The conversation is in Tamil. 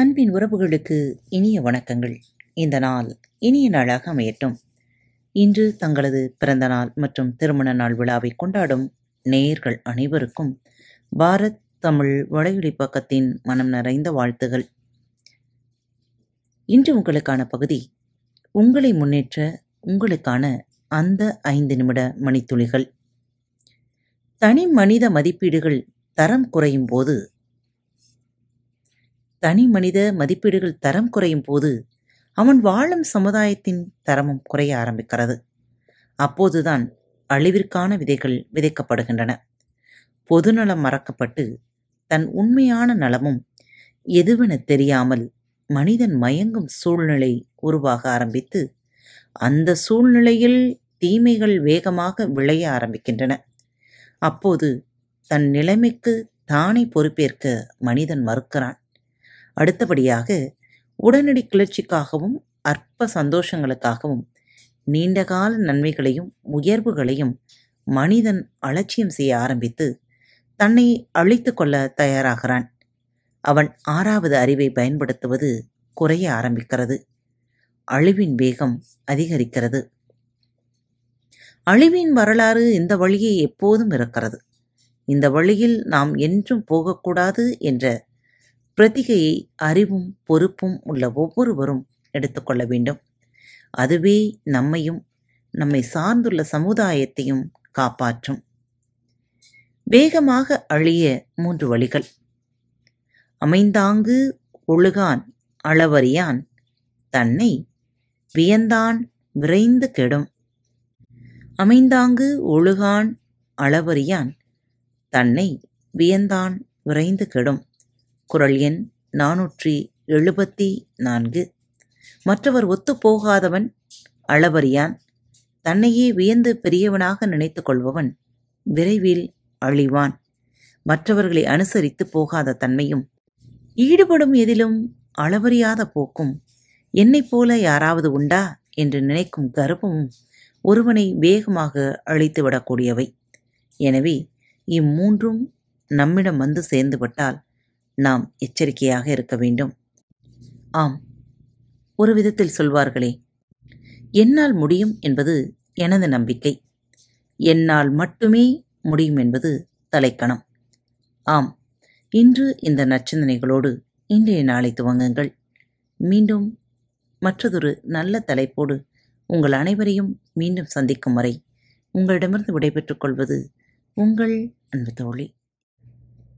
அன்பின் உறவுகளுக்கு இனிய வணக்கங்கள் இந்த நாள் இனிய நாளாக அமையட்டும் இன்று தங்களது பிறந்த நாள் மற்றும் திருமண நாள் விழாவை கொண்டாடும் நேயர்கள் அனைவருக்கும் பாரத் தமிழ் வடையொலி பக்கத்தின் மனம் நிறைந்த வாழ்த்துகள் இன்று உங்களுக்கான பகுதி உங்களை முன்னேற்ற உங்களுக்கான அந்த ஐந்து நிமிட மணித்துளிகள் தனி மனித மதிப்பீடுகள் தரம் குறையும் போது தனி மனித மதிப்பீடுகள் தரம் குறையும் போது அவன் வாழும் சமுதாயத்தின் தரமும் குறைய ஆரம்பிக்கிறது அப்போதுதான் அழிவிற்கான விதைகள் விதைக்கப்படுகின்றன பொதுநலம் மறக்கப்பட்டு தன் உண்மையான நலமும் எதுவென தெரியாமல் மனிதன் மயங்கும் சூழ்நிலை உருவாக ஆரம்பித்து அந்த சூழ்நிலையில் தீமைகள் வேகமாக விளைய ஆரம்பிக்கின்றன அப்போது தன் நிலைமைக்கு தானே பொறுப்பேற்க மனிதன் மறுக்கிறான் அடுத்தபடியாக உடனடி கிளர்ச்சிக்காகவும் அற்ப சந்தோஷங்களுக்காகவும் நீண்டகால நன்மைகளையும் உயர்வுகளையும் மனிதன் அலட்சியம் செய்ய ஆரம்பித்து தன்னை அழித்து கொள்ள தயாராகிறான் அவன் ஆறாவது அறிவை பயன்படுத்துவது குறைய ஆரம்பிக்கிறது அழிவின் வேகம் அதிகரிக்கிறது அழிவின் வரலாறு இந்த வழியே எப்போதும் இருக்கிறது இந்த வழியில் நாம் என்றும் போகக்கூடாது என்ற பிரதிகையை அறிவும் பொறுப்பும் உள்ள ஒவ்வொருவரும் எடுத்துக்கொள்ள வேண்டும் அதுவே நம்மையும் நம்மை சார்ந்துள்ள சமுதாயத்தையும் காப்பாற்றும் வேகமாக அழிய மூன்று வழிகள் அமைந்தாங்கு ஒழுகான் அளவறியான் தன்னை வியந்தான் விரைந்து கெடும் அமைந்தாங்கு ஒழுகான் அளவறியான் தன்னை வியந்தான் விரைந்து கெடும் குரல் எண் நாநூற்றி எழுபத்தி நான்கு மற்றவர் ஒத்துப்போகாதவன் அளவறியான் தன்னையே வியந்து பெரியவனாக நினைத்து கொள்பவன் விரைவில் அழிவான் மற்றவர்களை அனுசரித்து போகாத தன்மையும் ஈடுபடும் எதிலும் அளவறியாத போக்கும் என்னைப் போல யாராவது உண்டா என்று நினைக்கும் கர்ப்பமும் ஒருவனை வேகமாக அழித்துவிடக்கூடியவை எனவே இம்மூன்றும் நம்மிடம் வந்து சேர்ந்துவிட்டால் நாம் எச்சரிக்கையாக இருக்க வேண்டும் ஆம் ஒரு விதத்தில் சொல்வார்களே என்னால் முடியும் என்பது எனது நம்பிக்கை என்னால் மட்டுமே முடியும் என்பது தலைக்கணம் ஆம் இன்று இந்த நச்சந்தனைகளோடு இன்றைய நாளை துவங்குங்கள் மீண்டும் மற்றதொரு நல்ல தலைப்போடு உங்கள் அனைவரையும் மீண்டும் சந்திக்கும் வரை உங்களிடமிருந்து விடைபெற்றுக் கொள்வது உங்கள் அன்பு தோழி